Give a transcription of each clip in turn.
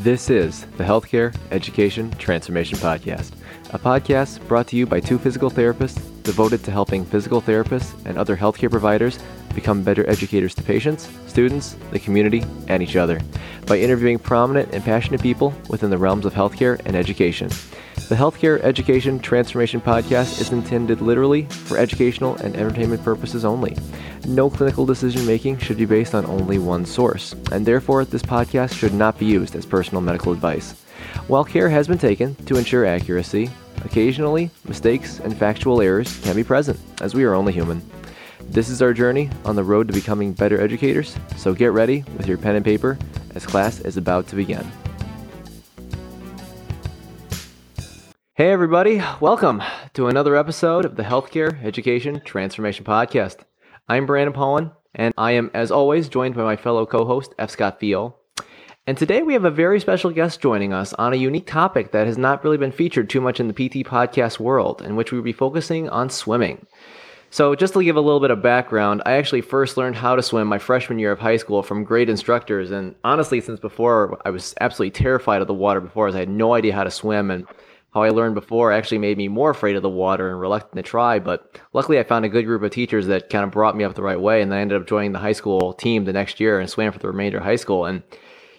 This is the Healthcare Education Transformation Podcast, a podcast brought to you by two physical therapists devoted to helping physical therapists and other healthcare providers become better educators to patients, students, the community, and each other by interviewing prominent and passionate people within the realms of healthcare and education. The Healthcare Education Transformation Podcast is intended literally for educational and entertainment purposes only. No clinical decision making should be based on only one source, and therefore this podcast should not be used as personal medical advice. While care has been taken to ensure accuracy, occasionally mistakes and factual errors can be present, as we are only human. This is our journey on the road to becoming better educators, so get ready with your pen and paper as class is about to begin. Hey, everybody, welcome to another episode of the Healthcare Education Transformation Podcast. I'm Brandon Powen, and I am, as always, joined by my fellow co host, F. Scott Fio. And today we have a very special guest joining us on a unique topic that has not really been featured too much in the PT podcast world, in which we will be focusing on swimming. So, just to give a little bit of background, I actually first learned how to swim my freshman year of high school from great instructors. And honestly, since before, I was absolutely terrified of the water before, as I had no idea how to swim. And how I learned before actually made me more afraid of the water and reluctant to try. But luckily, I found a good group of teachers that kind of brought me up the right way. And then I ended up joining the high school team the next year and swam for the remainder of high school. And,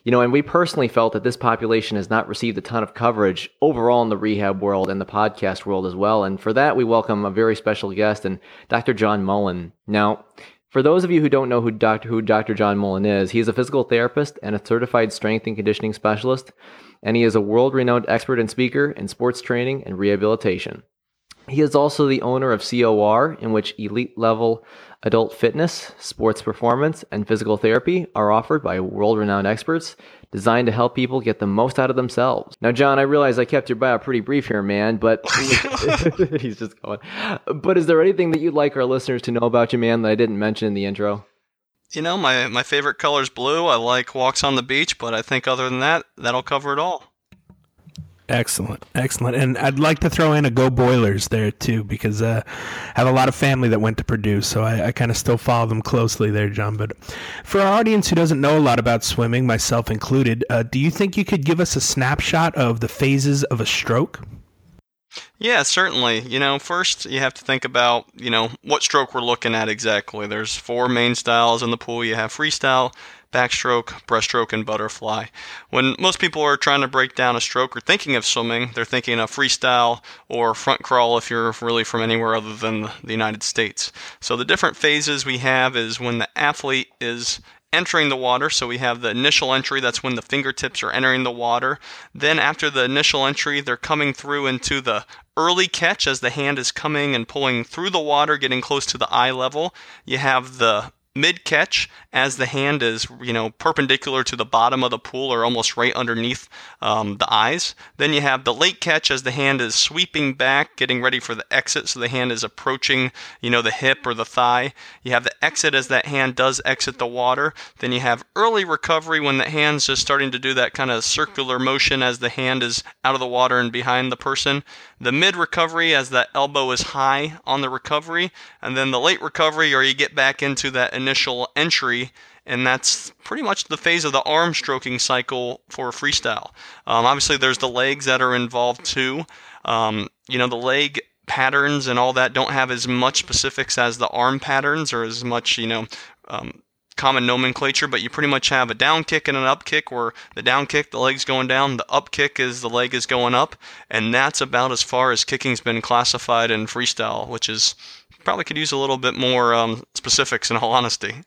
you know, and we personally felt that this population has not received a ton of coverage overall in the rehab world and the podcast world as well. And for that, we welcome a very special guest and Dr. John Mullen. Now, for those of you who don't know who Dr. who Dr. John Mullen is, he's a physical therapist and a certified strength and conditioning specialist and he is a world renowned expert and speaker in sports training and rehabilitation. He is also the owner of COR, in which elite level adult fitness, sports performance, and physical therapy are offered by world renowned experts designed to help people get the most out of themselves. Now, John, I realize I kept your bio pretty brief here, man, but he's just going. But is there anything that you'd like our listeners to know about you, man, that I didn't mention in the intro? You know, my, my favorite color is blue. I like walks on the beach, but I think other than that, that'll cover it all. Excellent, excellent, and I'd like to throw in a go Boilers there too because uh, I have a lot of family that went to Purdue, so I, I kind of still follow them closely there, John. But for our audience who doesn't know a lot about swimming, myself included, uh, do you think you could give us a snapshot of the phases of a stroke? Yeah, certainly. You know, first you have to think about, you know, what stroke we're looking at exactly. There's four main styles in the pool. You have freestyle, backstroke, breaststroke, and butterfly. When most people are trying to break down a stroke or thinking of swimming, they're thinking of freestyle or front crawl if you're really from anywhere other than the United States. So the different phases we have is when the athlete is entering the water. So we have the initial entry, that's when the fingertips are entering the water. Then after the initial entry, they're coming through into the early catch as the hand is coming and pulling through the water, getting close to the eye level. You have the mid catch as the hand is you know perpendicular to the bottom of the pool or almost right underneath um, the eyes. Then you have the late catch as the hand is sweeping back getting ready for the exit. So the hand is approaching you know the hip or the thigh. You have the exit as that hand does exit the water. Then you have early recovery when the hand's just starting to do that kind of circular motion as the hand is out of the water and behind the person. The mid recovery as that elbow is high on the recovery, and then the late recovery, or you get back into that initial entry, and that's pretty much the phase of the arm stroking cycle for freestyle. Um, obviously, there's the legs that are involved too. Um, you know, the leg patterns and all that don't have as much specifics as the arm patterns or as much, you know, um, common nomenclature, but you pretty much have a down kick and an up kick where the down kick, the leg's going down, the up kick is the leg is going up, and that's about as far as kicking's been classified in freestyle, which is probably could use a little bit more um, specifics in all honesty.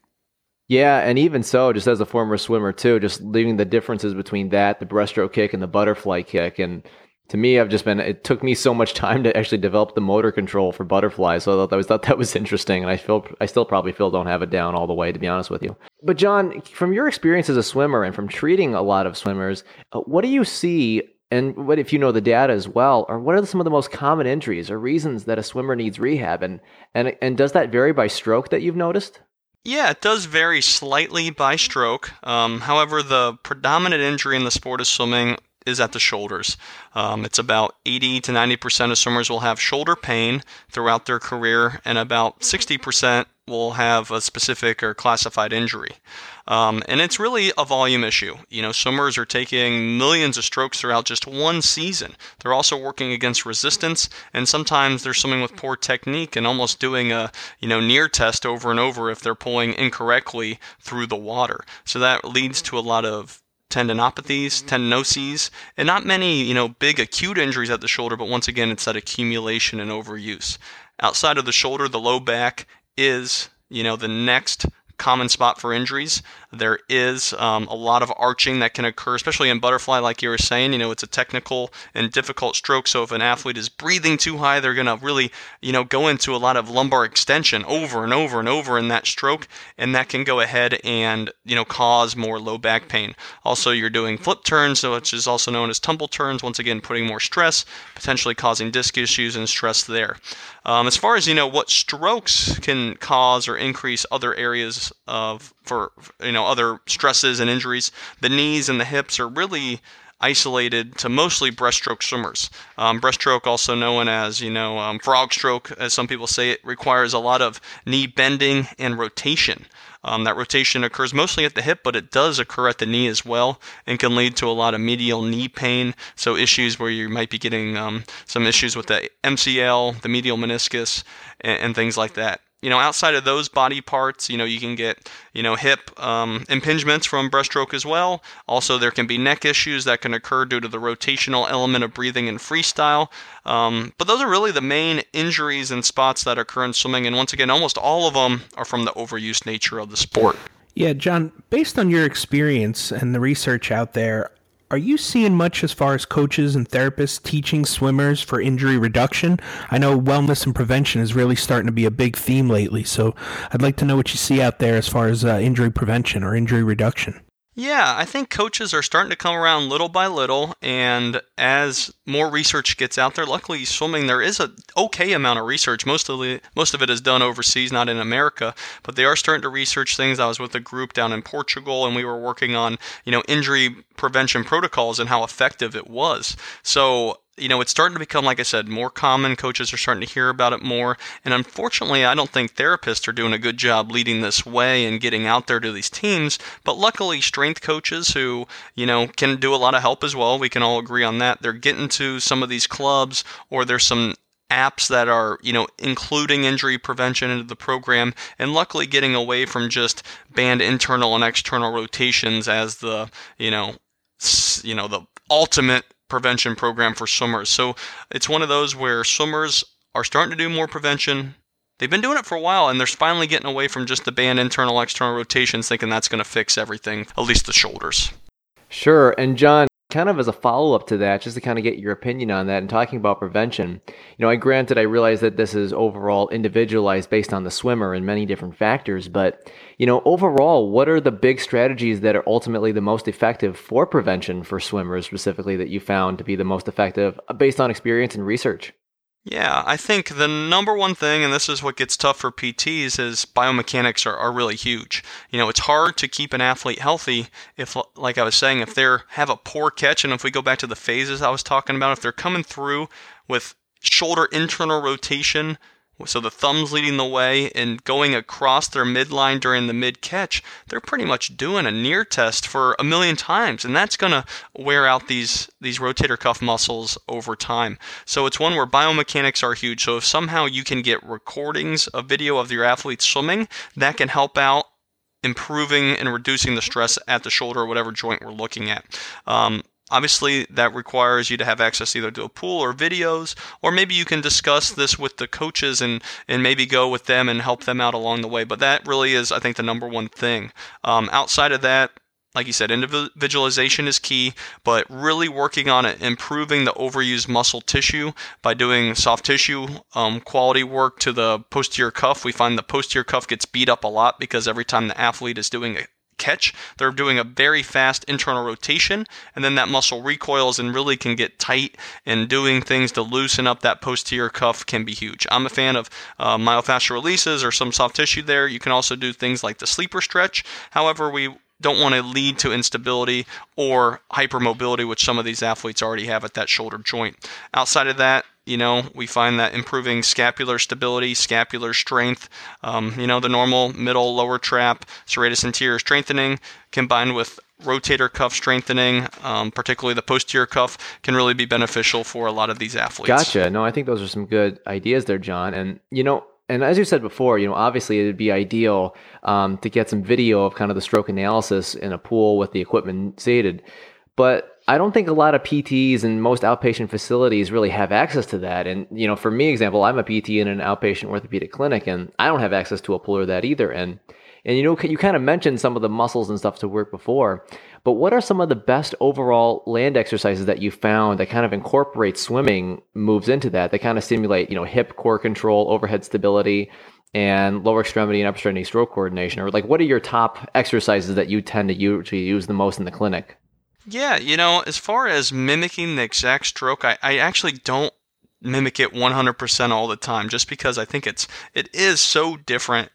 Yeah, and even so, just as a former swimmer too, just leaving the differences between that, the breaststroke kick and the butterfly kick, and to me, I've just been. It took me so much time to actually develop the motor control for butterfly, so I thought that was thought that was interesting, and I feel I still probably feel don't have it down all the way, to be honest with you. But John, from your experience as a swimmer and from treating a lot of swimmers, uh, what do you see? And what if you know the data as well, or what are some of the most common injuries or reasons that a swimmer needs rehab, and and and does that vary by stroke that you've noticed? Yeah, it does vary slightly by stroke. Um, however, the predominant injury in the sport of swimming is at the shoulders. Um, it's about 80 to 90% of swimmers will have shoulder pain throughout their career, and about 60% will have a specific or classified injury. Um, and it's really a volume issue. You know, swimmers are taking millions of strokes throughout just one season. They're also working against resistance, and sometimes they're swimming with poor technique and almost doing a you know Neer test over and over if they're pulling incorrectly through the water. So that leads to a lot of tendinopathies, tendinoses, and not many, you know, big acute injuries at the shoulder, but once again, it's that accumulation and overuse. Outside of the shoulder, the low back is, you know, the next common spot for injuries. There is um, a lot of arching that can occur, especially in butterfly, like you were saying. You know, it's a technical and difficult stroke. So if an athlete is breathing too high, they're going to really, you know, go into a lot of lumbar extension over and over and over in that stroke, and that can go ahead and you know cause more low back pain. Also, you're doing flip turns, which is also known as tumble turns. Once again, putting more stress, potentially causing disc issues and stress there. Um, as far as you know, what strokes can cause or increase other areas of for you know other stresses and injuries, the knees and the hips are really isolated to mostly breaststroke swimmers. Um, breaststroke, also known as you know um, frog stroke, as some people say, it requires a lot of knee bending and rotation. Um, that rotation occurs mostly at the hip, but it does occur at the knee as well and can lead to a lot of medial knee pain. So, issues where you might be getting um, some issues with the MCL, the medial meniscus, and, and things like that you know, outside of those body parts, you know, you can get, you know, hip um, impingements from breaststroke as well. Also, there can be neck issues that can occur due to the rotational element of breathing in freestyle. Um, but those are really the main injuries and spots that occur in swimming. And once again, almost all of them are from the overuse nature of the sport. Yeah, John, based on your experience and the research out there, are you seeing much as far as coaches and therapists teaching swimmers for injury reduction? I know wellness and prevention is really starting to be a big theme lately, so I'd like to know what you see out there as far as uh, injury prevention or injury reduction. Yeah, I think coaches are starting to come around little by little, and as more research gets out there, luckily swimming there is a okay amount of research. Most of the most of it is done overseas, not in America, but they are starting to research things. I was with a group down in Portugal, and we were working on you know injury prevention protocols and how effective it was. So you know, it's starting to become, like I said, more common. Coaches are starting to hear about it more. And unfortunately, I don't think therapists are doing a good job leading this way and getting out there to these teams. But luckily, strength coaches who, you know, can do a lot of help as well. We can all agree on that. They're getting to some of these clubs or there's some apps that are, you know, including injury prevention into the program, and luckily getting away from just band internal and external rotations as the, you know, you know, the ultimate prevention program for swimmers. So it's one of those where swimmers are starting to do more prevention. They've been doing it for a while, and they're finally getting away from just the band internal external rotations, thinking that's going to fix everything, at least the shoulders. Sure. And John, kind of as a follow up to that, just to kind of get your opinion on that and talking about prevention, you know, I granted I realize that this is overall individualized based on the swimmer and many different factors, but, you know, overall, what are the big strategies that are ultimately the most effective for prevention for swimmers specifically that you found to be the most effective uh, based on experience and research? Yeah, I think the number one thing, and this is what gets tough for PTs, is biomechanics are, are really huge. You know, it's hard to keep an athlete healthy if, like I was saying, if they have a poor catch, and if we go back to the phases I was talking about, if they're coming through with shoulder internal rotation so the thumbs leading the way and going across their midline during the mid catch, they're pretty much doing a Neer test for a million times, and that's going to wear out these these rotator cuff muscles over time. So it's one where biomechanics are huge. So if somehow you can get recordings of video of your athletes swimming, that can help out improving and reducing the stress at the shoulder or whatever joint we're looking at. Um, Obviously, that requires you to have access either to a pool or videos, or maybe you can discuss this with the coaches and, and maybe go with them and help them out along the way. But that really is, I think, the number one thing. Um, outside of that, like you said, individualization is key, but really working on it, improving the overused muscle tissue by doing soft tissue um, quality work to the posterior cuff. We find the posterior cuff gets beat up a lot because every time the athlete is doing catch. They're doing a very fast internal rotation, and then that muscle recoils and really can get tight. And doing things to loosen up that posterior cuff can be huge. I'm a fan of uh, myofascial releases or some soft tissue there. You can also do things like the sleeper stretch. However, we don't want to lead to instability or hypermobility, which some of these athletes already have at that shoulder joint. Outside of that, you know, we find that improving scapular stability, scapular strength, um, you know, the normal middle lower trap, serratus anterior strengthening combined with rotator cuff strengthening, um, particularly the posterior cuff, can really be beneficial for a lot of these athletes. Gotcha. No, I think those are some good ideas there, John. And, you know, and as you said before, you know, obviously it'd be ideal um, to get some video of kind of the stroke analysis in a pool with the equipment seated. But I don't think a lot of PTs and most outpatient facilities really have access to that. And, you know, for me, example, I'm a PT in an outpatient orthopedic clinic and I don't have access to a pool or that either. And, and you know, you kind of mentioned some of the muscles and stuff to work before, but what are some of the best overall land exercises that you found that kind of incorporate swimming moves into that, that kind of stimulate, you know, hip core control, overhead stability, and lower extremity and upper extremity stroke coordination? Or like, what are your top exercises that you tend to usually use the most in the clinic? Yeah, you know, as far as mimicking the exact stroke, I, I actually don't mimic it 100% all the time just because I think it's it is so different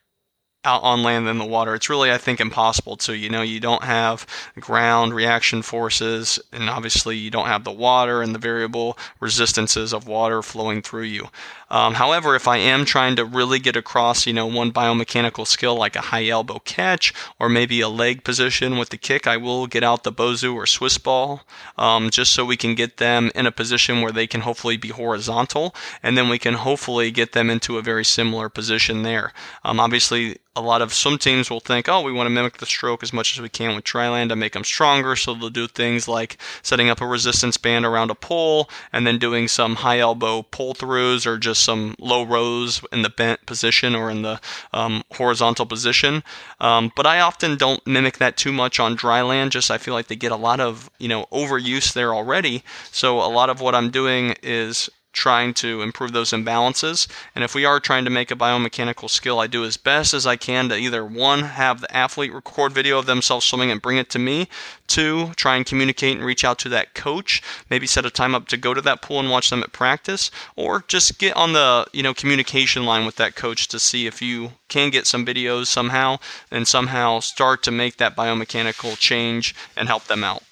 out on land than the water. It's really, I think, impossible to. You know, you don't have ground reaction forces, and obviously, you don't have the water and the variable resistances of water flowing through you. Um, however, if I am trying to really get across, you know, one biomechanical skill like a high elbow catch or maybe a leg position with the kick, I will get out the Bosu or Swiss ball um, just so we can get them in a position where they can hopefully be horizontal, and then we can hopefully get them into a very similar position there. Um, obviously, a lot of swim teams will think, oh, we want to mimic the stroke as much as we can with dry land to make them stronger. So they'll do things like setting up a resistance band around a pole and then doing some high elbow pull throughs or just some low rows in the bent position or in the um, horizontal position. Um, but I often don't mimic that too much on dry land. Just I feel like they get a lot of you know overuse there already. So a lot of what I'm doing is trying to improve those imbalances. And if we are trying to make a biomechanical skill, I do as best as I can to either one, have the athlete record video of themselves swimming and bring it to me, two, try and communicate and reach out to that coach, maybe set a time up to go to that pool and watch them at practice, or just get on the, you know, communication line with that coach to see if you can get some videos somehow and somehow start to make that biomechanical change and help them out.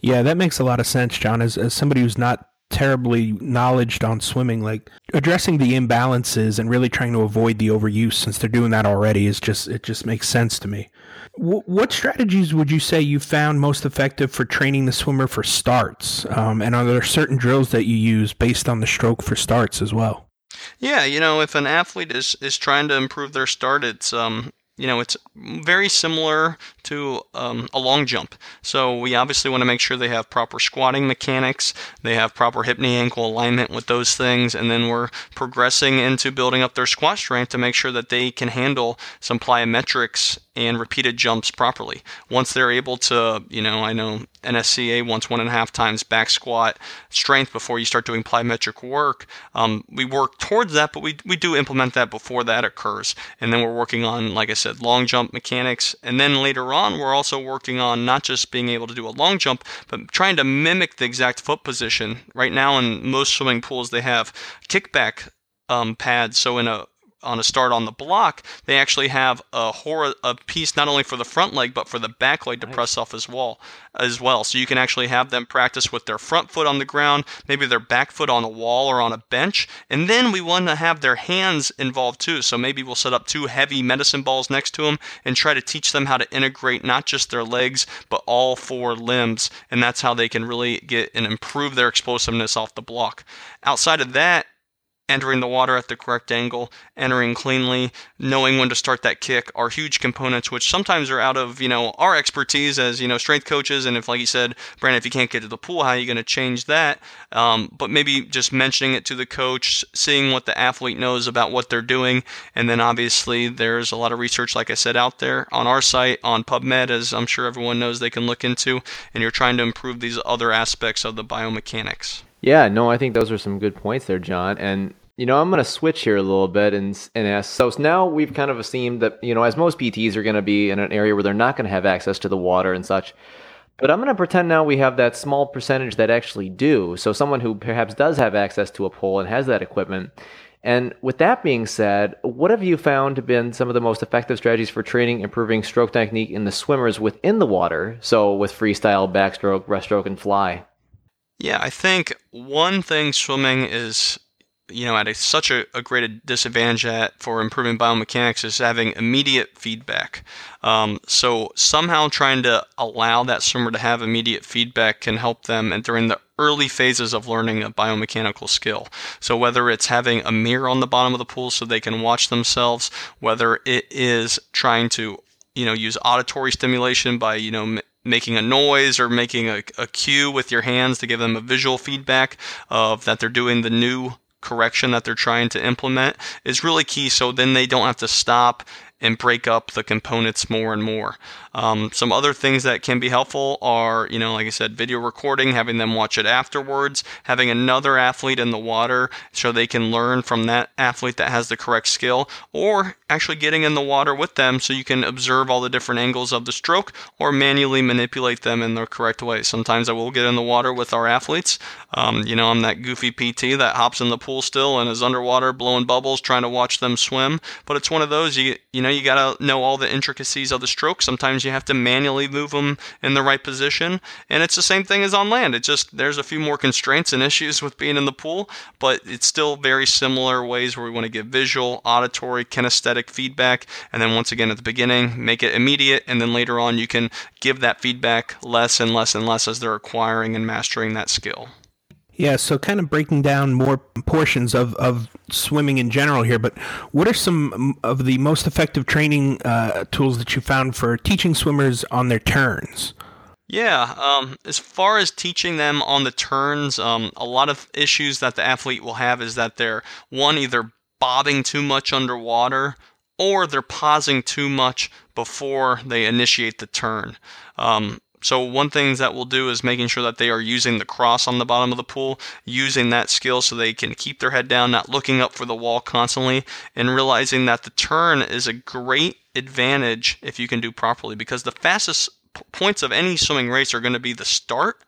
Yeah, that makes a lot of sense, John. As, as somebody who's not terribly knowledged on swimming like addressing the imbalances and really trying to avoid the overuse since they're doing that already is just it just makes sense to me. W- what strategies would you say you found most effective for training the swimmer for starts? Um, and are there certain drills that you use based on the stroke for starts as well? Yeah, you know, if an athlete is, is trying to improve their start, it's um, you know, it's very similar to um, a long jump. So we obviously want to make sure they have proper squatting mechanics, they have proper hip knee ankle alignment with those things, and then we're progressing into building up their squat strength to make sure that they can handle some plyometrics and repeated jumps properly. Once they're able to, you know, I know NSCA wants one and a half times back squat strength before you start doing plyometric work. Um, we work towards that, but we, we do implement that before that occurs. And then we're working on, like I said, long jump mechanics. And then later on, we're also working on not just being able to do a long jump, but trying to mimic the exact foot position. Right now, in most swimming pools, they have kickback um, pads. So in a on a start on the block, they actually have a hor- a piece not only for the front leg but for the back leg to nice. press off as well as well. So you can actually have them practice with their front foot on the ground, maybe their back foot on a wall or on a bench, and then we want to have their hands involved too. So maybe we'll set up two heavy medicine balls next to them and try to teach them how to integrate not just their legs but all four limbs, and that's how they can really get and improve their explosiveness off the block. Outside of that, entering the water at the correct angle, entering cleanly, knowing when to start that kick are huge components which sometimes are out of, you know, our expertise as, you know, strength coaches and if like you said, Brandon, if you can't get to the pool, how are you going to change that? Um, but maybe just mentioning it to the coach, seeing what the athlete knows about what they're doing, and then obviously there's a lot of research like I said out there on our site on PubMed as I'm sure everyone knows they can look into and you're trying to improve these other aspects of the biomechanics. Yeah, no, I think those are some good points there, John. And you know, I'm going to switch here a little bit and and ask. So now we've kind of assumed that you know, as most PTs are going to be in an area where they're not going to have access to the water and such. But I'm going to pretend now we have that small percentage that actually do. So someone who perhaps does have access to a pole and has that equipment. And with that being said, what have you found been some of the most effective strategies for training, improving stroke technique in the swimmers within the water? So with freestyle, backstroke, breaststroke, and fly. Yeah, I think one thing swimming is you know at a, such a, a great disadvantage at for improving biomechanics is having immediate feedback. Um, so somehow trying to allow that swimmer to have immediate feedback can help them and during the early phases of learning a biomechanical skill. So whether it's having a mirror on the bottom of the pool so they can watch themselves, whether it is trying to you know use auditory stimulation by you know making a noise or making a, a cue with your hands to give them a visual feedback of that they're doing the new correction that they're trying to implement is really key so then they don't have to stop and break up the components more and more. Um, some other things that can be helpful are, you know, like I said, video recording, having them watch it afterwards, having another athlete in the water so they can learn from that athlete that has the correct skill, or actually getting in the water with them so you can observe all the different angles of the stroke or manually manipulate them in the correct way. Sometimes I will get in the water with our athletes. Um, you know, I'm that goofy PT that hops in the pool still and is underwater blowing bubbles trying to watch them swim, but it's one of those you you know you got to know all the intricacies of the stroke. Sometimes you have to manually move them in the right position. And it's the same thing as on land. It just, there's a few more constraints and issues with being in the pool, but it's still very similar ways where we want to give visual, auditory, kinesthetic feedback. And then once again at the beginning, make it immediate. And then later on, you can give that feedback less and less and less as they're acquiring and mastering that skill. Yeah, so kind of breaking down more portions of, of swimming in general here, but what are some of the most effective training uh, tools that you found for teaching swimmers on their turns? Yeah, um, as far as teaching them on the turns, um, a lot of issues that the athlete will have is that they're one either bobbing too much underwater or they're pausing too much before they initiate the turn. Um, so one thing that we'll do is making sure that they are using the cross on the bottom of the pool, using that skill so they can keep their head down, not looking up for the wall constantly, and realizing that the turn is a great advantage if you can do properly because the fastest points of any swimming race are going to be the start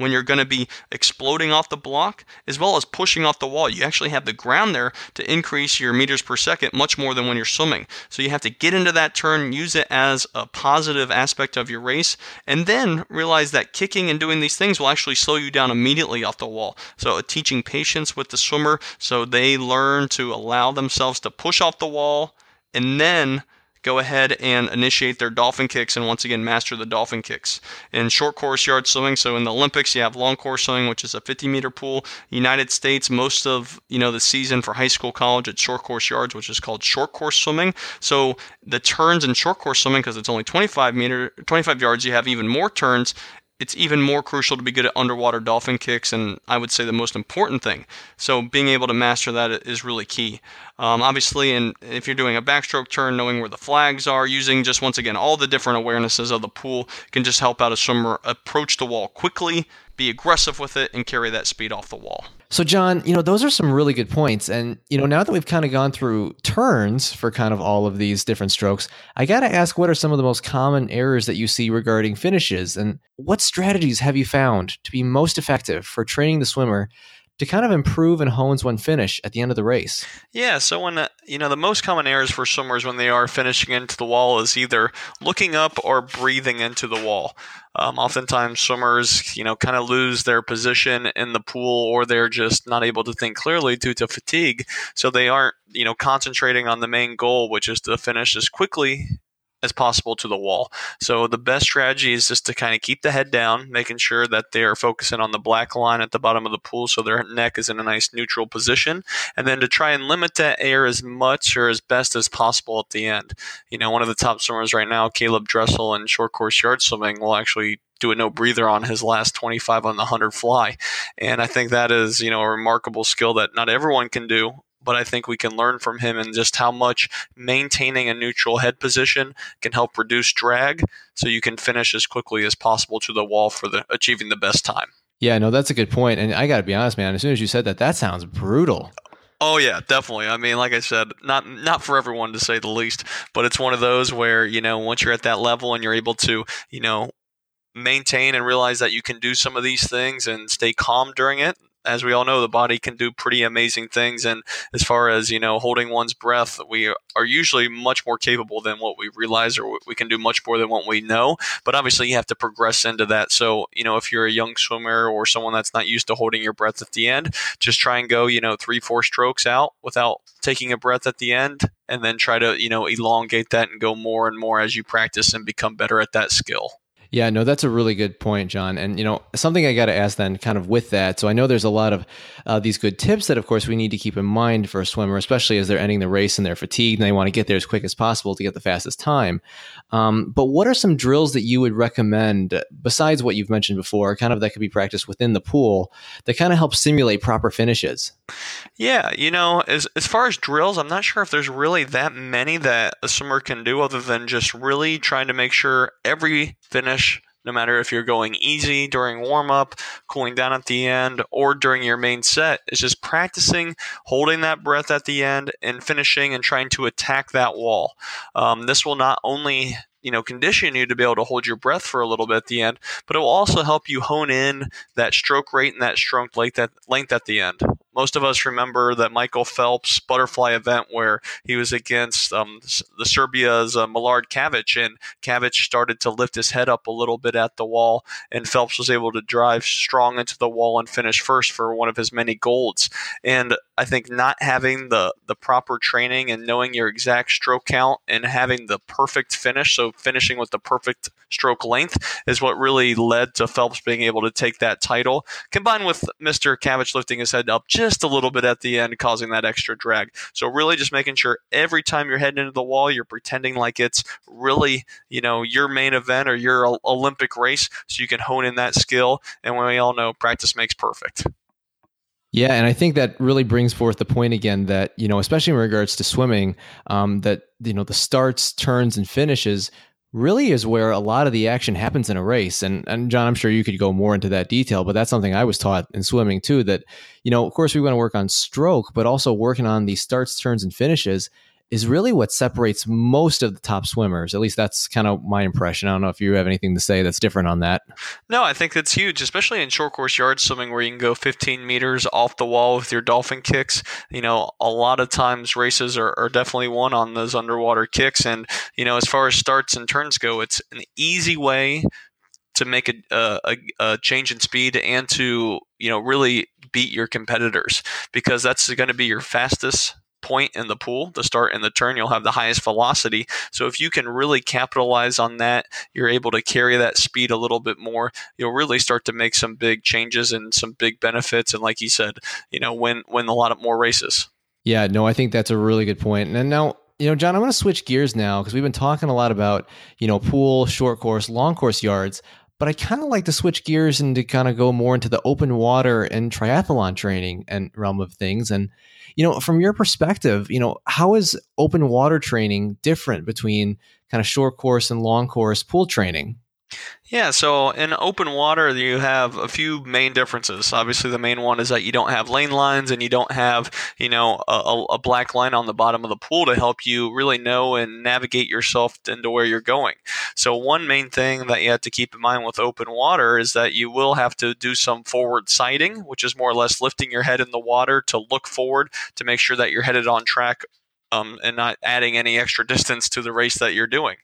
when you're going to be exploding off the block as well as pushing off the wall. You actually have the ground there to increase your meters per second much more than when you're swimming. So you have to get into that turn, use it as a positive aspect of your race, and then realize that kicking and doing these things will actually slow you down immediately off the wall. So teaching patience with the swimmer so they learn to allow themselves to push off the wall and then go ahead and initiate their dolphin kicks and once again master the dolphin kicks. In short course yard swimming, so in the Olympics you have long course swimming, which is a 50 meter pool. United States, most of you know the season for high school, college, it's short course yards, which is called short course swimming. So the turns in short course swimming, because it's only 25 meter, 25 yards, you have even more turns it's even more crucial to be good at underwater dolphin kicks, and I would say the most important thing. So being able to master that is really key. Um, obviously, and if you're doing a backstroke turn, knowing where the flags are, using just once again all the different awarenesses of the pool can just help out a swimmer approach the wall quickly, be aggressive with it, and carry that speed off the wall. So, John, you know, those are some really good points. And, you know, now that we've kind of gone through turns for kind of all of these different strokes, I got to ask what are some of the most common errors that you see regarding finishes? And what strategies have you found to be most effective for training the swimmer to kind of improve and hones one finish at the end of the race? Yeah, so when uh, you know the most common errors for swimmers when they are finishing into the wall is either looking up or breathing into the wall. Um, oftentimes, swimmers you know kind of lose their position in the pool, or they're just not able to think clearly due to fatigue, so they aren't you know concentrating on the main goal, which is to finish as quickly as possible to the wall. So the best strategy is just to kind of keep the head down, making sure that they're focusing on the black line at the bottom of the pool so their neck is in a nice neutral position, and then to try and limit that air as much or as best as possible at the end. You know, one of the top swimmers right now, Caeleb Dressel in short course yard swimming, will actually do a no breather on his last 25 on the 100 fly. And I think that is, you know, a remarkable skill that not everyone can do but I think we can learn from him and just how much maintaining a neutral head position can help reduce drag so you can finish as quickly as possible to the wall for the achieving the best time. Yeah, no, that's a good point. And I got to be honest, man, as soon as you said that, that sounds brutal. Oh yeah, definitely. I mean, like I said, not not for everyone to say the least, but it's one of those where, you know, once you're at that level and you're able to, you know, maintain and realize that you can do some of these things and stay calm during it, as we all know, the body can do pretty amazing things. And as far as, you know, holding one's breath, we are usually much more capable than what we realize, or we can do much more than what we know. But obviously, you have to progress into that. So, you know, if you're a young swimmer or someone that's not used to holding your breath at the end, just try and go, you know, three, four strokes out without taking a breath at the end and then try to, you know, elongate that and go more and more as you practice and become better at that skill. Yeah, no, that's a really good point, John. And you know, something I got to ask then, kind of with that. So I know there's a lot of uh, these good tips that, of course, we need to keep in mind for a swimmer, especially as they're ending the race and they're fatigued and they want to get there as quick as possible to get the fastest time. Um, but what are some drills that you would recommend besides what you've mentioned before, kind of that could be practiced within the pool that kind of help simulate proper finishes? Yeah, you know, as as far as drills, I'm not sure if there's really that many that a swimmer can do other than just really trying to make sure every finish no matter if you're going easy during warm up, cooling down at the end, or during your main set, is just practicing holding that breath at the end and finishing and trying to attack that wall. Um, this will not only you know condition you to be able to hold your breath for a little bit at the end, but it will also help you hone in that stroke rate and that stroke length at, length at the end. Most of us remember that Michael Phelps butterfly event where he was against um, the Serbia's uh, Milorad Cavic, and Cavic started to lift his head up a little bit at the wall, and Phelps was able to drive strong into the wall and finish first for one of his many golds. And I think not having the the proper training and knowing your exact stroke count and having the perfect finish, so finishing with the perfect stroke length, is what really led to Phelps being able to take that title. Combined with Mr. Cavic lifting his head up just a little bit at the end, causing that extra drag. So really just making sure every time you're heading into the wall, you're pretending like it's really, you know, your main event or your Olympic race so you can hone in that skill. And we all know practice makes perfect. Yeah, and I think that really brings forth the point again that you know, especially in regards to swimming, um, that you know the starts, turns, and finishes really is where a lot of the action happens in a race. And and John, I'm sure you could go more into that detail, but that's something I was taught in swimming too. That you know, of course, we want to work on stroke, but also working on the starts, turns, and finishes is really what separates most of the top swimmers. At least that's kind of my impression. I don't know if you have anything to say that's different on that. No, I think that's huge, especially in short course yard swimming where you can go 15 meters off the wall with your dolphin kicks. You know, a lot of times races are, are definitely won on those underwater kicks. And, you know, as far as starts and turns go, it's an easy way to make a, a, a, change in speed and to you know really beat your competitors because that's going to be your fastest point in the pool, the start and the turn, you'll have the highest velocity. So if you can really capitalize on that, you're able to carry that speed a little bit more. You'll really start to make some big changes and some big benefits. And like you said, you know, win win a lot of more races. Yeah, no, I think that's a really good point. And now you know, John, I'm going to switch gears now because we've been talking a lot about, you know, pool, short course, long course yards, but I kind of like to switch gears and to kind of go more into the open water and triathlon training and realm of things. And you know, from your perspective, you know, how is open water training different between kind of short course and long course pool training? Yeah, so in open water, you have a few main differences. Obviously, the main one is that you don't have lane lines and you don't have, you know, a, a, black line on the bottom of the pool to help you really know and navigate yourself into where you're going. So, one main thing that you have to keep in mind with open water is that you will have to do some forward sighting, which is more or less lifting your head in the water to look forward to make sure that you're headed on track um, and not adding any extra distance to the race that you're doing.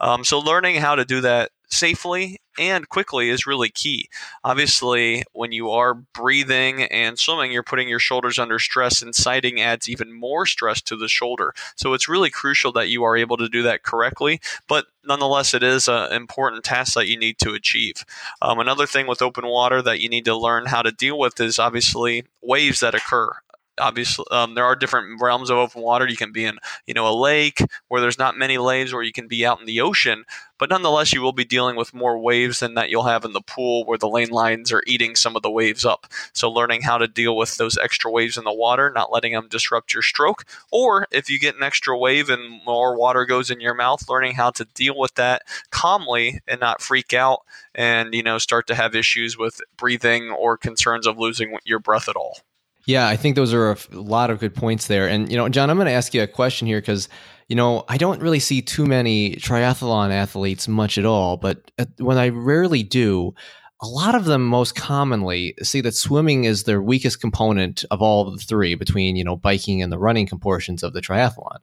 Um, so, learning how to do that safely and quickly is really key. Obviously, when you are breathing and swimming, you're putting your shoulders under stress, and sighting adds even more stress to the shoulder. So it's really crucial that you are able to do that correctly. But nonetheless, it is an important task that you need to achieve. Um, another thing with open water that you need to learn how to deal with is obviously waves that occur obviously um, there are different realms of open water. You can be in you know a lake where there's not many waves or you can be out in the ocean but nonetheless you will be dealing with more waves than that you'll have in the pool where the lane lines are eating some of the waves up. So learning how to deal with those extra waves in the water not letting them disrupt your stroke or if you get an extra wave and more water goes in your mouth learning how to deal with that calmly and not freak out and you know start to have issues with breathing or concerns of losing your breath at all yeah, I think those are a lot of good points there. And, you know, John, I'm going to ask you a question here because, you know, I don't really see too many triathlon athletes much at all. But uh, when I rarely do, a lot of them most commonly see that swimming is their weakest component of all of the three between, you know, biking and the running portions of the triathlon.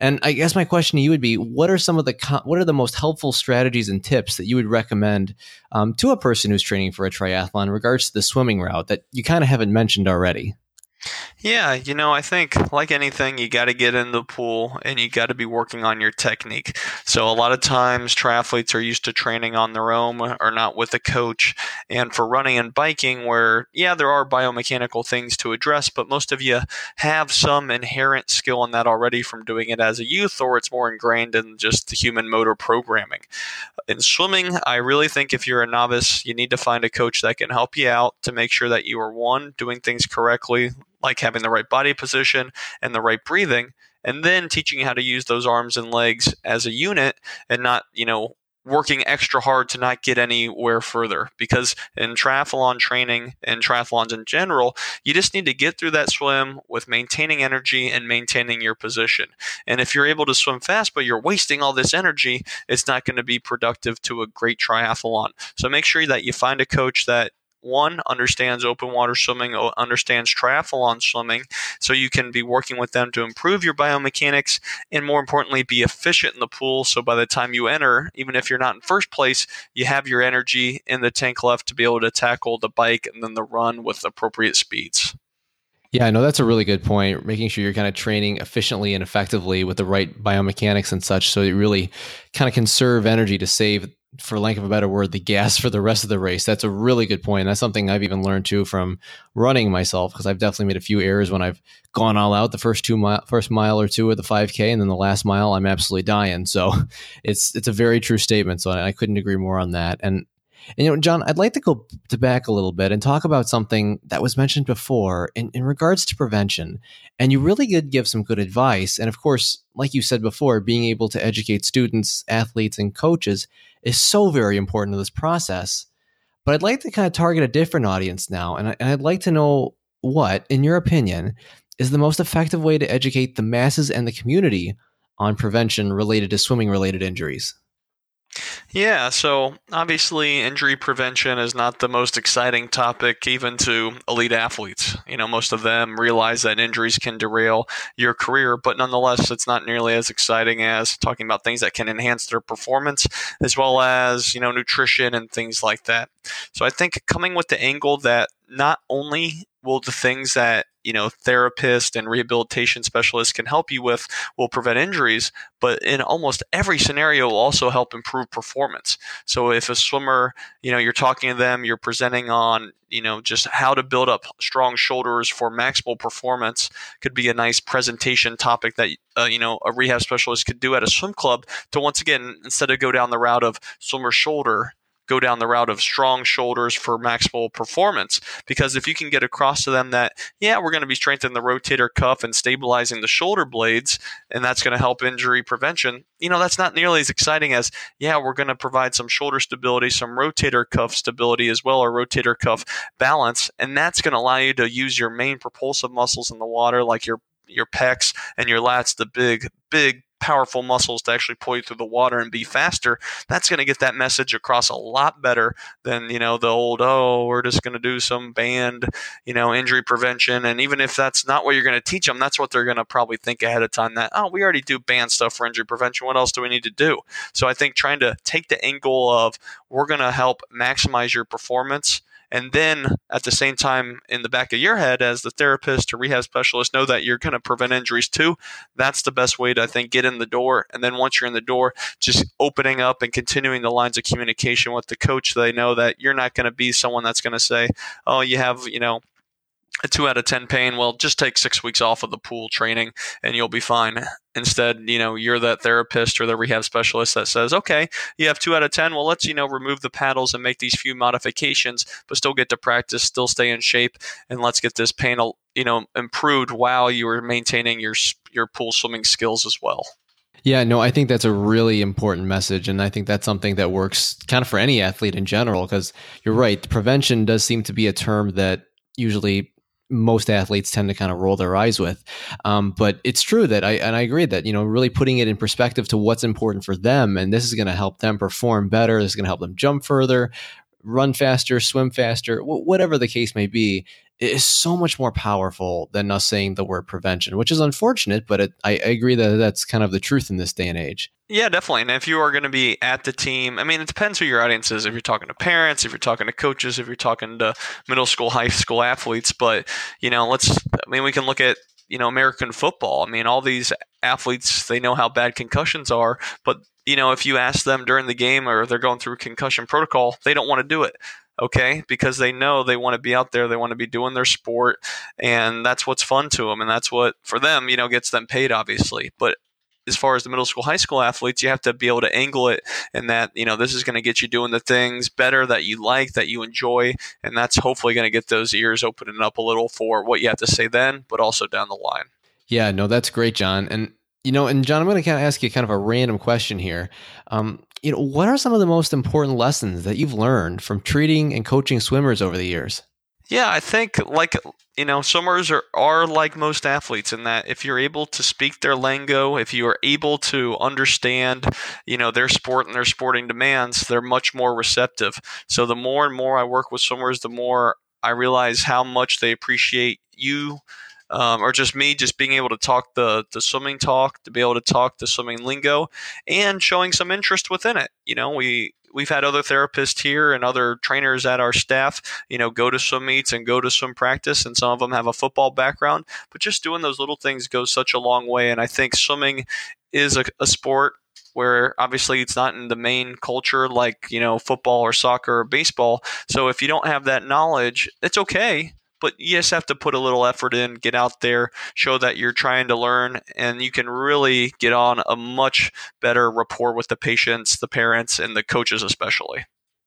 And I guess my question to you would be: What are some of the what are the most helpful strategies and tips that you would recommend um, to a person who's training for a triathlon in regards to the swimming route that you kind of haven't mentioned already? Yeah, you know, I think like anything, you got to get in the pool and you got to be working on your technique. So a lot of times, triathletes are used to training on their own uh, or not with a coach. And for running and biking, where yeah, there are biomechanical things to address, but most of you have some inherent skill in that already from doing it as a youth, or it's more ingrained in just the human motor programming. In swimming, I really think if you're a novice, you need to find a coach that can help you out to make sure that you are one doing things correctly like having the right body position and the right breathing, and then teaching you how to use those arms and legs as a unit and not, you know, working extra hard to not get anywhere further. Because in triathlon training and triathlons in general you just need to get through that swim with maintaining energy and maintaining your position. And if you're able to swim fast but you're wasting all this energy it's not going to be productive to a great triathlon. So make sure that you find a coach that one understands open water swimming, understands triathlon swimming, so you can be working with them to improve your biomechanics and more importantly, be efficient in the pool. So by the time you enter, even if you're not in first place, you have your energy in the tank left to be able to tackle the bike and then the run with appropriate speeds. Yeah, I know that's a really good point. Making sure you're kind of training efficiently and effectively with the right biomechanics and such, so you really kind of conserve energy to save for lack of a better word, the gas for the rest of the race. That's a really good point. That's something I've even learned too from running myself because I've definitely made a few errors when I've gone all out the first two mile, first mile or two of the 5K, and then the last mile I'm absolutely dying. So it's it's a very true statement. So I couldn't agree more on that. And and you know, John, I'd like to go to back a little bit and talk about something that was mentioned before in, in regards to prevention. And you really did give some good advice. And of course, like you said before, being able to educate students, athletes, and coaches is so very important to this process. But I'd like to kind of target a different audience now. And, I, and I'd like to know what, in your opinion, is the most effective way to educate the masses and the community on prevention related to swimming related injuries? Yeah, so obviously, injury prevention is not the most exciting topic, even to elite athletes. You know, most of them realize that injuries can derail your career, but nonetheless, it's not nearly as exciting as talking about things that can enhance their performance, as well as, you know, nutrition and things like that. So I think coming with the angle that not only will the things that you know therapists and rehabilitation specialists can help you with will prevent injuries but in almost every scenario will also help improve performance. So if a swimmer you know you're talking to them you're presenting on you know just how to build up strong shoulders for maximal performance could be a nice presentation topic that uh, you know a rehab specialist could do at a swim club to once again instead of go down the route of swimmer shoulder go down the route of strong shoulders for maximal performance. Because if you can get across to them that, yeah, we're going to be strengthening the rotator cuff and stabilizing the shoulder blades, and that's going to help injury prevention, you know, that's not nearly as exciting as, yeah, we're going to provide some shoulder stability, some rotator cuff stability as well, or rotator cuff balance. And that's going to allow you to use your main propulsive muscles in the water, like your your pecs and your lats, the big, big powerful muscles to actually pull you through the water and be faster, that's going to get that message across a lot better than, you know, the old, oh, we're just going to do some band, you know, injury prevention. And even if that's not what you're going to teach them, that's what they're going to probably think ahead of time that, oh, we already do band stuff for injury prevention. What else do we need to do? So I think trying to take the angle of we're going to help maximize your performance and then at the same time, in the back of your head, as the therapist or rehab specialist, know that you're going to prevent injuries too. That's the best way to, I think, get in the door. And then once you're in the door, just opening up and continuing the lines of communication with the coach. They know that you're not going to be someone that's going to say, oh, you have, you know, a two out of 10 pain, well, just take six weeks off of the pool training and you'll be fine. Instead, you know, you're that therapist or the rehab specialist that says, okay, you have two out of 10. Well, let's, you know, remove the paddles and make these few modifications, but still get to practice, still stay in shape, and let's get this pain, you know, improved while you are maintaining your, your pool swimming skills as well. Yeah, no, I think that's a really important message. And I think that's something that works kind of for any athlete in general, because you're right. Prevention does seem to be a term that usually most athletes tend to kind of roll their eyes with. Um, but it's true that I and I agree that you know really putting it in perspective to what's important for them, and this is going to help them perform better. This is going to help them jump further, run faster, swim faster, whatever the case may be, is so much more powerful than us saying the word prevention, which is unfortunate, but it, I, I, agree that that's kind of the truth in this day and age. Yeah, definitely. And if you are going to be at the team, I mean, it depends who your audience is. If you're talking to parents, if you're talking to coaches, if you're talking to middle school, high school athletes, but, you know, let's, I mean, we can look at, you know, American football. I mean, all these athletes, they know how bad concussions are, but, you know, if you ask them during the game or they're going through concussion protocol, they don't want to do it okay? Because they know they want to be out there they want to be doing their sport and that's what's fun to them and that's what for them you know gets them paid obviously. But as far as the middle school high school athletes you have to be able to angle it and that you know this is going to get you doing the things better that you like that you enjoy and that's hopefully going to get those ears opening up a little for what you have to say then but also down the line. Yeah no that's great john and you know, and John, I'm going to kind of ask you kind of a random question here. Um, you know, what are some of the most important lessons that you've learned from treating and coaching swimmers over the years? Yeah, I think like you know, swimmers are, are like most athletes in that if you're able to speak their lingo, if you are able to understand, you know, their sport and their sporting demands, they're much more receptive. So the more and more I work with swimmers, the more I realize how much they appreciate you um, or just me just being able to talk the, the swimming talk, to be able to talk the swimming lingo, and showing some interest within it. You know, we we've had other therapists here and other trainers at our staff, you know, go to swim meets and go to swim practice, and some of them have a football background. But just doing those little things goes such a long way, and I think swimming is a, a sport where obviously it's not in the main culture like you know football or soccer or baseball so if you don't have that knowledge it's okay but you just have to put a little effort in, get out there, show that you're trying to learn, and you can really get on a much better rapport with the patients, the parents, and the coaches, especially.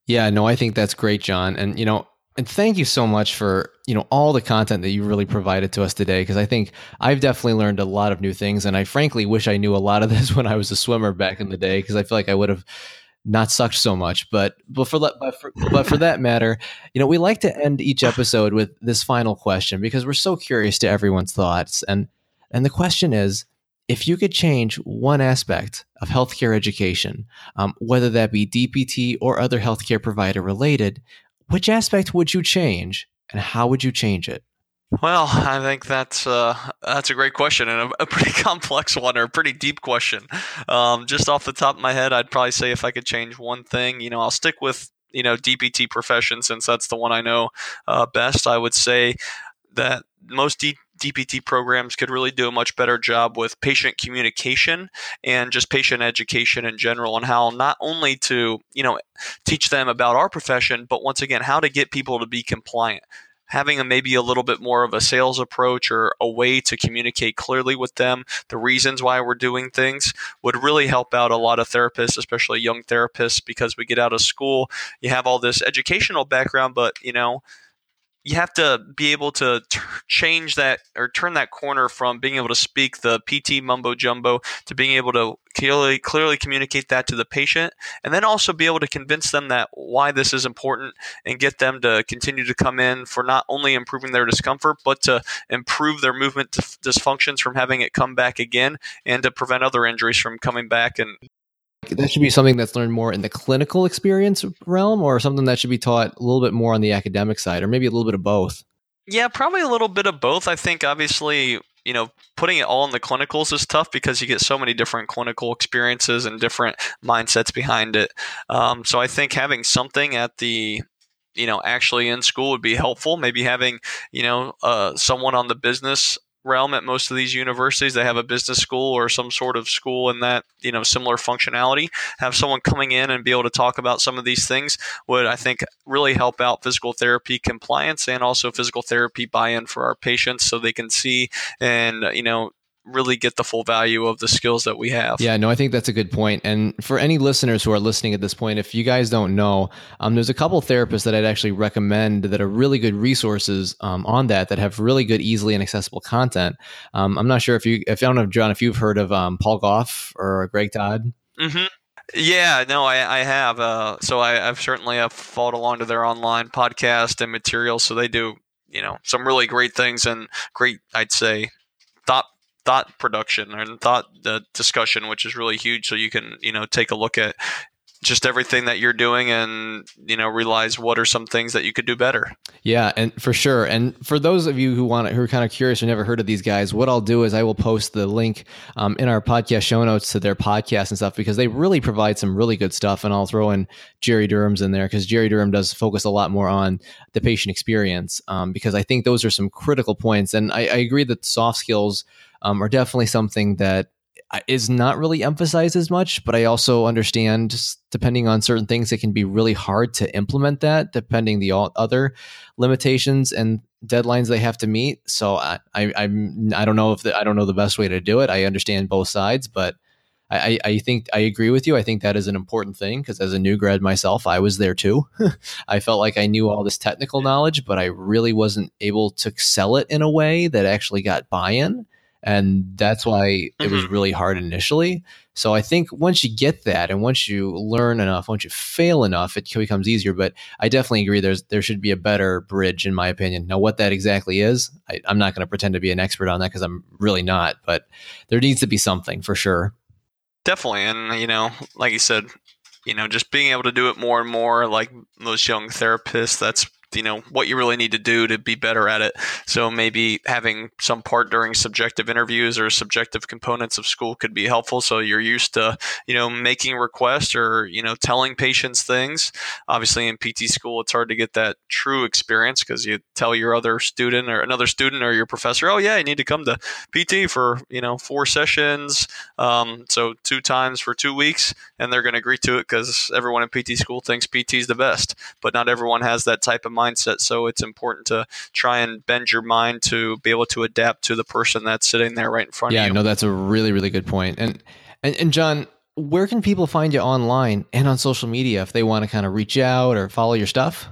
Yeah, no, I think that's great, John. And, you know, and thank you so much for you know all the content that you really provided to us today because i think i've definitely learned a lot of new things and i frankly wish i knew a lot of this when i was a swimmer back in the day because i feel like i would have not sucked so much. But but for, but for but for that matter, you know, we like to end each episode with this final question because we're so curious to everyone's thoughts. And and the question is, if you could change one aspect of healthcare education, um, whether that be DPT or other healthcare provider related, which aspect would you change, and how would you change it? Well, I think that's uh, that's a great question and a, a, pretty complex one or a pretty deep question. Um, just off the top of my head, I'd probably say if I could change one thing, you know, I'll stick with you know DPT profession since that's the one I know uh, best. I would say that most D- DPT programs could really do a much better job with patient communication and just patient education in general and how not only to you know teach them about our profession but once again how to get people to be compliant having a, maybe a little bit more of a sales approach or a way to communicate clearly with them the reasons why we're doing things would really help out a lot of therapists, especially young therapists, because we get out of school, you have all this educational background, but you know, you have to be able to t- change that or turn that corner from being able to speak the PT mumbo jumbo to being able to clearly clearly communicate that to the patient and then also be able to convince them that why this is important and get them to continue to come in for not only improving their discomfort but to improve their movement dysfunctions from having it come back again and to prevent other injuries from coming back and that should be something that's learned more in the clinical experience realm or something that should be taught a little bit more on the academic side or maybe a little bit of both? Yeah probably a little bit of both. I think obviously you know putting it all in the clinicals is tough because you get so many different clinical experiences and different mindsets behind it. Um, so i think having something at the you know actually in school would be helpful. Maybe having you know uh, someone on the business realm at most of these universities. They have a business school or some sort of school in that, you know, similar functionality. Have someone coming in and be able to talk about some of these things would, I think, really help out physical therapy compliance and also physical therapy buy in for our patients so they can see and, you know, really get the full value of the skills that we have. Yeah, no, I think that's a good point. And for any listeners who are listening at this point, if you guys don't know, um, there's a couple therapists that I'd actually recommend that are really good resources um, on that that have really good, easily and accessible content. Um, I'm not sure if you, if I don't know, John, if you've heard of um, Paul Gough or Greg Todd. Mm-hmm. Yeah, no, I, I have. Uh, so I, I've certainly have followed along to their online podcast and materials. So they do, you know, some really great things and great, I'd say, thought production and thought the discussion, which is really huge. So you can you know take a look at just everything that you're doing and you know realize what are some things that you could do better. Yeah and for sure. And for those of you who want to, who are kind of curious or never heard of these guys what i'll do is i will post the link um, in our podcast show notes to their podcast and stuff because they really provide some really good stuff. And i'll throw in jerry durham's in there because jerry durham does focus a lot more on the patient experience um, because i think those are some critical points. And i, I agree that soft skills um, are definitely something that is not really emphasized as much, but I also understand depending on certain things, it can be really hard to implement that depending the all other limitations and deadlines they have to meet. So I, I I'm I don't know if the, I don't know the best way to do it. I understand both sides, but I, I think I agree with you. I think that is an important thing because as a new grad myself, I was there too. I felt like I knew all this technical knowledge, but I really wasn't able to sell it in a way that actually got buy-in and that's why mm-hmm. it was mm-hmm. really hard initially so i think once you get that and once you learn enough once you fail enough it becomes easier but i definitely agree there's there should be a better bridge in my opinion now what that exactly is I, i'm not going to pretend to be an expert on that because i'm really not but there needs to be something for sure definitely and you know like you said you know just being able to do it more and more like those young therapists that's you know what you really need to do to be better at it. So maybe having some part during subjective interviews or subjective components of school could be helpful. So you're used to you know making requests or you know telling patients things. Obviously, in PT school, it's hard to get that true experience because you tell your other student or another student or your professor, "Oh yeah, you need to come to PT for you know four sessions, um, so two times for two weeks," and they're going to agree to it because everyone in PT school thinks PT is the best, but not everyone has that type of mindset. So it's important to try and bend your mind to be able to adapt to the person that's sitting there right in front yeah, of you. Yeah, no, that's a really, really good point. And, and, and John, where can people find you online and on social media if they want to kind of reach out or follow your stuff?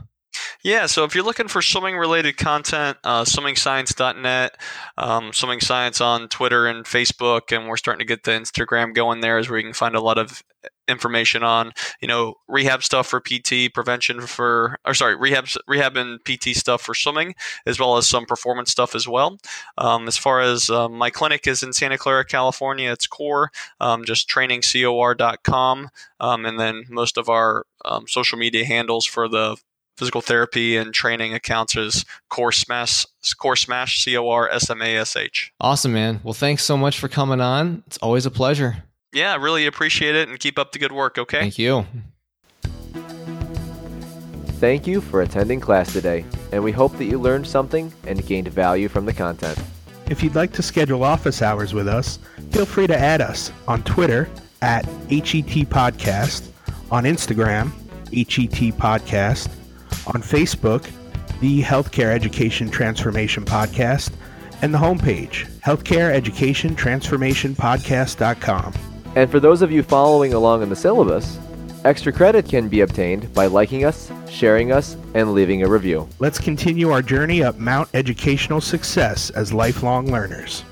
Yeah, so if you're looking for swimming related content, uh, swimmingscience.net, um, swimming science on Twitter and Facebook, and we're starting to get the Instagram going there as where you can find a lot of information on you know rehab stuff for PT, prevention for or sorry rehab rehab and PT stuff for swimming, as well as some performance stuff as well. Um, as far as um, my clinic is in Santa Clara, California, it's COR um, just trainingcor.com, um, and then most of our um, social media handles for the physical therapy and training accounts is core smash core smash c o r s m a s h. Awesome man. Well thanks so much for coming on. It's always a pleasure yeah, really appreciate it and keep up the good work, okay? Thank you. Thank you for attending class today, and we hope that you learned something and gained value from the content. If you'd like to schedule office hours with us, feel free to add us on Twitter at HET Podcast, on Instagram, HET Podcast, on Facebook, the Healthcare Education Transformation Podcast, and the homepage, healthcareeducationtransformationpodcast.com. And for those of you following along in the syllabus, extra credit can be obtained by liking us, sharing us, and leaving a review. Let's continue our journey up Mount Educational Success as lifelong learners.